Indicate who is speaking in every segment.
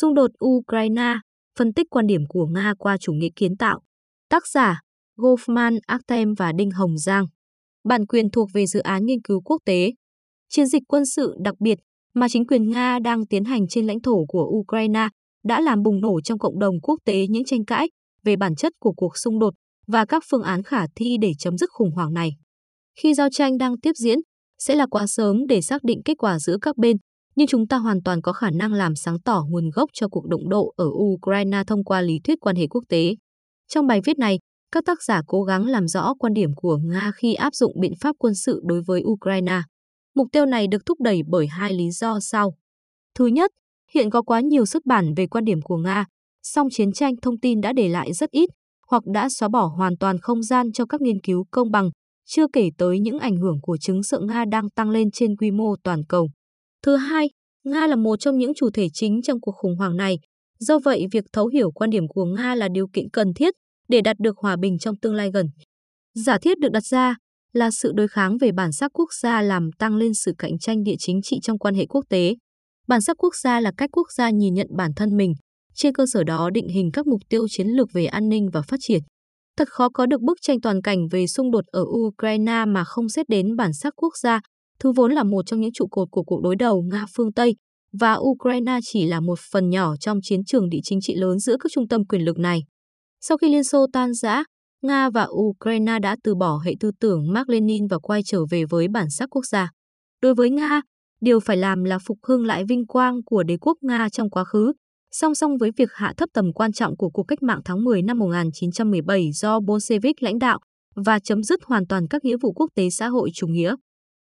Speaker 1: Xung đột Ukraine, phân tích quan điểm của Nga qua chủ nghĩa kiến tạo. Tác giả Goffman Artem và Đinh Hồng Giang. Bản quyền thuộc về dự án nghiên cứu quốc tế. Chiến dịch quân sự đặc biệt mà chính quyền Nga đang tiến hành trên lãnh thổ của Ukraine đã làm bùng nổ trong cộng đồng quốc tế những tranh cãi về bản chất của cuộc xung đột và các phương án khả thi để chấm dứt khủng hoảng này. Khi giao tranh đang tiếp diễn, sẽ là quá sớm để xác định kết quả giữa các bên, nhưng chúng ta hoàn toàn có khả năng làm sáng tỏ nguồn gốc cho cuộc động độ ở Ukraine thông qua lý thuyết quan hệ quốc tế. Trong bài viết này, các tác giả cố gắng làm rõ quan điểm của Nga khi áp dụng biện pháp quân sự đối với Ukraine. Mục tiêu này được thúc đẩy bởi hai lý do sau. Thứ nhất, hiện có quá nhiều xuất bản về quan điểm của Nga, song chiến tranh thông tin đã để lại rất ít hoặc đã xóa bỏ hoàn toàn không gian cho các nghiên cứu công bằng, chưa kể tới những ảnh hưởng của chứng sợ Nga đang tăng lên trên quy mô toàn cầu. Thứ hai, Nga là một trong những chủ thể chính trong cuộc khủng hoảng này. Do vậy, việc thấu hiểu quan điểm của Nga là điều kiện cần thiết để đạt được hòa bình trong tương lai gần. Giả thiết được đặt ra là sự đối kháng về bản sắc quốc gia làm tăng lên sự cạnh tranh địa chính trị trong quan hệ quốc tế. Bản sắc quốc gia là cách quốc gia nhìn nhận bản thân mình, trên cơ sở đó định hình các mục tiêu chiến lược về an ninh và phát triển. Thật khó có được bức tranh toàn cảnh về xung đột ở Ukraine mà không xét đến bản sắc quốc gia, thứ vốn là một trong những trụ cột của cuộc đối đầu Nga phương Tây, và Ukraine chỉ là một phần nhỏ trong chiến trường địa chính trị lớn giữa các trung tâm quyền lực này. Sau khi Liên Xô tan rã, Nga và Ukraine đã từ bỏ hệ tư tưởng Mark Lenin và quay trở về với bản sắc quốc gia. Đối với Nga, điều phải làm là phục hưng lại vinh quang của đế quốc Nga trong quá khứ, song song với việc hạ thấp tầm quan trọng của cuộc cách mạng tháng 10 năm 1917 do Bolshevik lãnh đạo và chấm dứt hoàn toàn các nghĩa vụ quốc tế xã hội chủ nghĩa.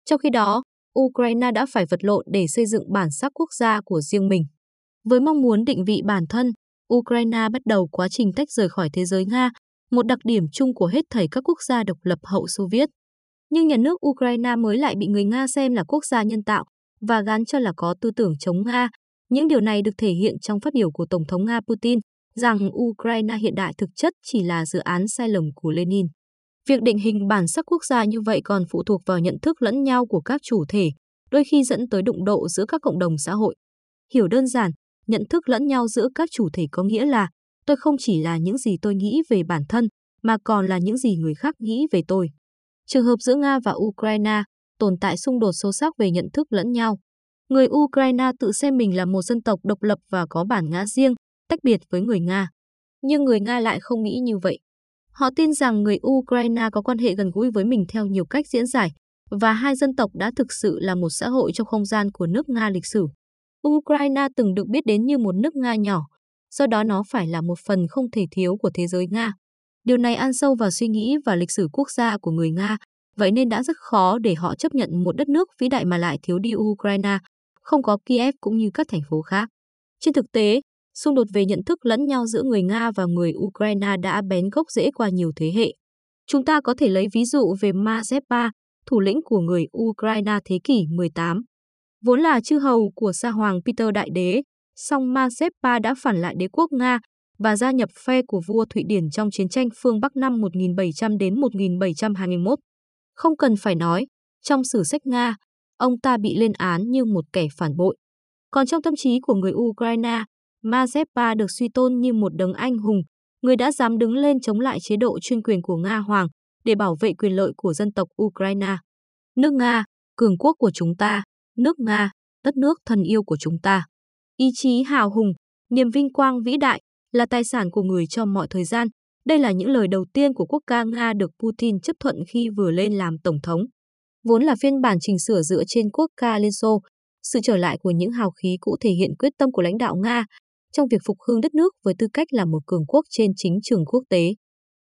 Speaker 1: Trong khi đó, Ukraine đã phải vật lộn để xây dựng bản sắc quốc gia của riêng mình. Với mong muốn định vị bản thân, Ukraine bắt đầu quá trình tách rời khỏi thế giới Nga, một đặc điểm chung của hết thảy các quốc gia độc lập hậu Xô Viết. Nhưng nhà nước Ukraine mới lại bị người Nga xem là quốc gia nhân tạo và gán cho là có tư tưởng chống Nga. Những điều này được thể hiện trong phát biểu của Tổng thống Nga Putin rằng Ukraine hiện đại thực chất chỉ là dự án sai lầm của Lenin. Việc định hình bản sắc quốc gia như vậy còn phụ thuộc vào nhận thức lẫn nhau của các chủ thể, đôi khi dẫn tới đụng độ giữa các cộng đồng xã hội. Hiểu đơn giản, nhận thức lẫn nhau giữa các chủ thể có nghĩa là tôi không chỉ là những gì tôi nghĩ về bản thân, mà còn là những gì người khác nghĩ về tôi. Trường hợp giữa Nga và Ukraine tồn tại xung đột sâu sắc về nhận thức lẫn nhau. Người Ukraine tự xem mình là một dân tộc độc lập và có bản ngã riêng, tách biệt với người Nga. Nhưng người Nga lại không nghĩ như vậy. Họ tin rằng người Ukraine có quan hệ gần gũi với mình theo nhiều cách diễn giải, và hai dân tộc đã thực sự là một xã hội trong không gian của nước Nga lịch sử. Ukraine từng được biết đến như một nước Nga nhỏ, do đó nó phải là một phần không thể thiếu của thế giới Nga. Điều này ăn sâu vào suy nghĩ và lịch sử quốc gia của người Nga, vậy nên đã rất khó để họ chấp nhận một đất nước vĩ đại mà lại thiếu đi Ukraine, không có Kiev cũng như các thành phố khác. Trên thực tế, xung đột về nhận thức lẫn nhau giữa người Nga và người Ukraine đã bén gốc rễ qua nhiều thế hệ. Chúng ta có thể lấy ví dụ về Mazepa, thủ lĩnh của người Ukraine thế kỷ 18. Vốn là chư hầu của sa hoàng Peter Đại Đế, song Mazepa đã phản lại đế quốc Nga và gia nhập phe của vua Thụy Điển trong chiến tranh phương Bắc năm 1700 đến 1721. Không cần phải nói, trong sử sách Nga, ông ta bị lên án như một kẻ phản bội. Còn trong tâm trí của người Ukraine, Mazepa được suy tôn như một đấng anh hùng, người đã dám đứng lên chống lại chế độ chuyên quyền của Nga Hoàng để bảo vệ quyền lợi của dân tộc Ukraine. Nước Nga, cường quốc của chúng ta, nước Nga, đất nước thân yêu của chúng ta. Ý chí hào hùng, niềm vinh quang vĩ đại là tài sản của người cho mọi thời gian. Đây là những lời đầu tiên của quốc ca Nga được Putin chấp thuận khi vừa lên làm tổng thống. Vốn là phiên bản chỉnh sửa dựa trên quốc ca Liên Xô, sự trở lại của những hào khí cũ thể hiện quyết tâm của lãnh đạo Nga trong việc phục hưng đất nước với tư cách là một cường quốc trên chính trường quốc tế.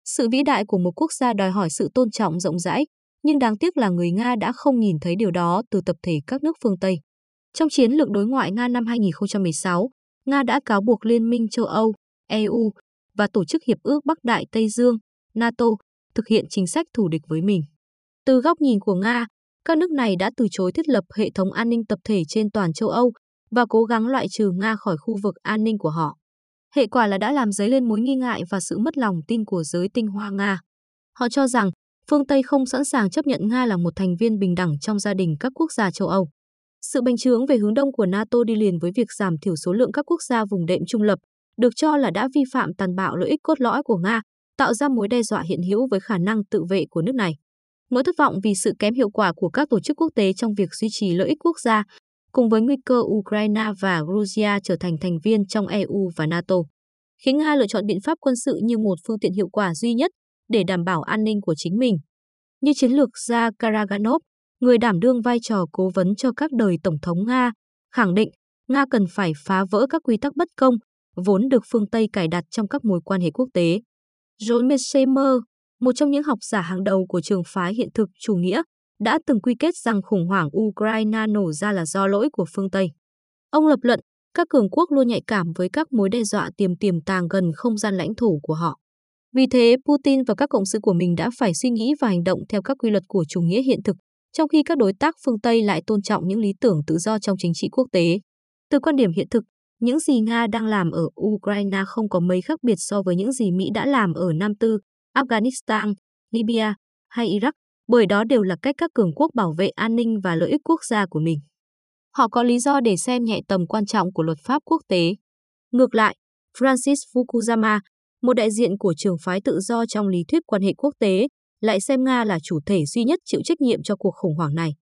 Speaker 1: Sự vĩ đại của một quốc gia đòi hỏi sự tôn trọng rộng rãi, nhưng đáng tiếc là người Nga đã không nhìn thấy điều đó từ tập thể các nước phương Tây. Trong chiến lược đối ngoại Nga năm 2016, Nga đã cáo buộc Liên minh châu Âu, EU và Tổ chức Hiệp ước Bắc Đại Tây Dương, NATO thực hiện chính sách thù địch với mình. Từ góc nhìn của Nga, các nước này đã từ chối thiết lập hệ thống an ninh tập thể trên toàn châu Âu và cố gắng loại trừ Nga khỏi khu vực an ninh của họ. Hệ quả là đã làm dấy lên mối nghi ngại và sự mất lòng tin của giới tinh hoa Nga. Họ cho rằng phương Tây không sẵn sàng chấp nhận Nga là một thành viên bình đẳng trong gia đình các quốc gia châu Âu. Sự bành trướng về hướng đông của NATO đi liền với việc giảm thiểu số lượng các quốc gia vùng đệm trung lập, được cho là đã vi phạm tàn bạo lợi ích cốt lõi của Nga, tạo ra mối đe dọa hiện hữu với khả năng tự vệ của nước này. Nỗi thất vọng vì sự kém hiệu quả của các tổ chức quốc tế trong việc duy trì lợi ích quốc gia, cùng với nguy cơ Ukraine và Georgia trở thành thành viên trong EU và NATO, khiến Nga lựa chọn biện pháp quân sự như một phương tiện hiệu quả duy nhất để đảm bảo an ninh của chính mình. Như chiến lược gia Karaganov, người đảm đương vai trò cố vấn cho các đời Tổng thống Nga, khẳng định Nga cần phải phá vỡ các quy tắc bất công, vốn được phương Tây cài đặt trong các mối quan hệ quốc tế. John Mesemer, một trong những học giả hàng đầu của trường phái hiện thực chủ nghĩa, đã từng quy kết rằng khủng hoảng Ukraine nổ ra là do lỗi của phương Tây. Ông lập luận, các cường quốc luôn nhạy cảm với các mối đe dọa tiềm tiềm tàng gần không gian lãnh thổ của họ. Vì thế, Putin và các cộng sự của mình đã phải suy nghĩ và hành động theo các quy luật của chủ nghĩa hiện thực, trong khi các đối tác phương Tây lại tôn trọng những lý tưởng tự do trong chính trị quốc tế. Từ quan điểm hiện thực, những gì Nga đang làm ở Ukraine không có mấy khác biệt so với những gì Mỹ đã làm ở Nam Tư, Afghanistan, Libya hay Iraq, bởi đó đều là cách các cường quốc bảo vệ an ninh và lợi ích quốc gia của mình. Họ có lý do để xem nhẹ tầm quan trọng của luật pháp quốc tế. Ngược lại, Francis Fukuyama, một đại diện của trường phái tự do trong lý thuyết quan hệ quốc tế, lại xem Nga là chủ thể duy nhất chịu trách nhiệm cho cuộc khủng hoảng này.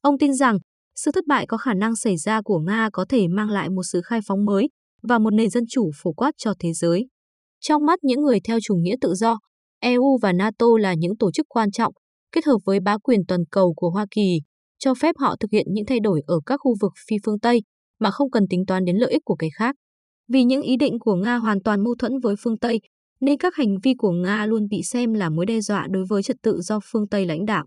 Speaker 1: Ông tin rằng sự thất bại có khả năng xảy ra của Nga có thể mang lại một sự khai phóng mới và một nền dân chủ phổ quát cho thế giới. Trong mắt những người theo chủ nghĩa tự do, EU và NATO là những tổ chức quan trọng, kết hợp với bá quyền toàn cầu của Hoa Kỳ, cho phép họ thực hiện những thay đổi ở các khu vực phi phương Tây mà không cần tính toán đến lợi ích của cái khác. Vì những ý định của Nga hoàn toàn mâu thuẫn với phương Tây, nên các hành vi của Nga luôn bị xem là mối đe dọa đối với trật tự do phương Tây lãnh đạo.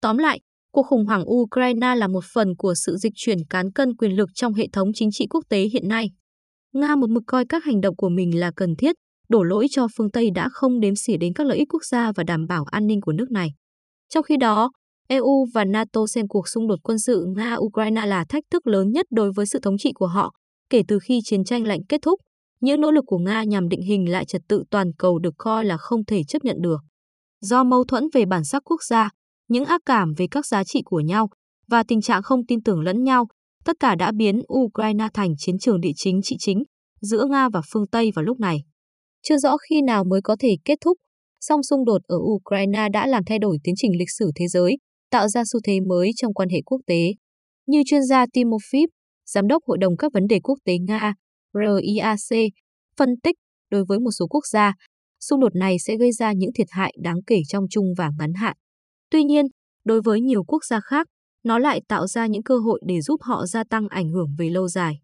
Speaker 1: Tóm lại, cuộc khủng hoảng Ukraine là một phần của sự dịch chuyển cán cân quyền lực trong hệ thống chính trị quốc tế hiện nay. Nga một mực coi các hành động của mình là cần thiết, đổ lỗi cho phương Tây đã không đếm xỉa đến các lợi ích quốc gia và đảm bảo an ninh của nước này. Trong khi đó, EU và NATO xem cuộc xung đột quân sự Nga-Ukraine là thách thức lớn nhất đối với sự thống trị của họ kể từ khi chiến tranh lạnh kết thúc. Những nỗ lực của Nga nhằm định hình lại trật tự toàn cầu được coi là không thể chấp nhận được. Do mâu thuẫn về bản sắc quốc gia, những ác cảm về các giá trị của nhau và tình trạng không tin tưởng lẫn nhau, tất cả đã biến Ukraine thành chiến trường địa chính trị chính giữa Nga và phương Tây vào lúc này. Chưa rõ khi nào mới có thể kết thúc, song xung đột ở Ukraine đã làm thay đổi tiến trình lịch sử thế giới, tạo ra xu thế mới trong quan hệ quốc tế. Như chuyên gia Timofip, Giám đốc Hội đồng các vấn đề quốc tế Nga, RIAC, phân tích đối với một số quốc gia, xung đột này sẽ gây ra những thiệt hại đáng kể trong chung và ngắn hạn. Tuy nhiên, đối với nhiều quốc gia khác, nó lại tạo ra những cơ hội để giúp họ gia tăng ảnh hưởng về lâu dài.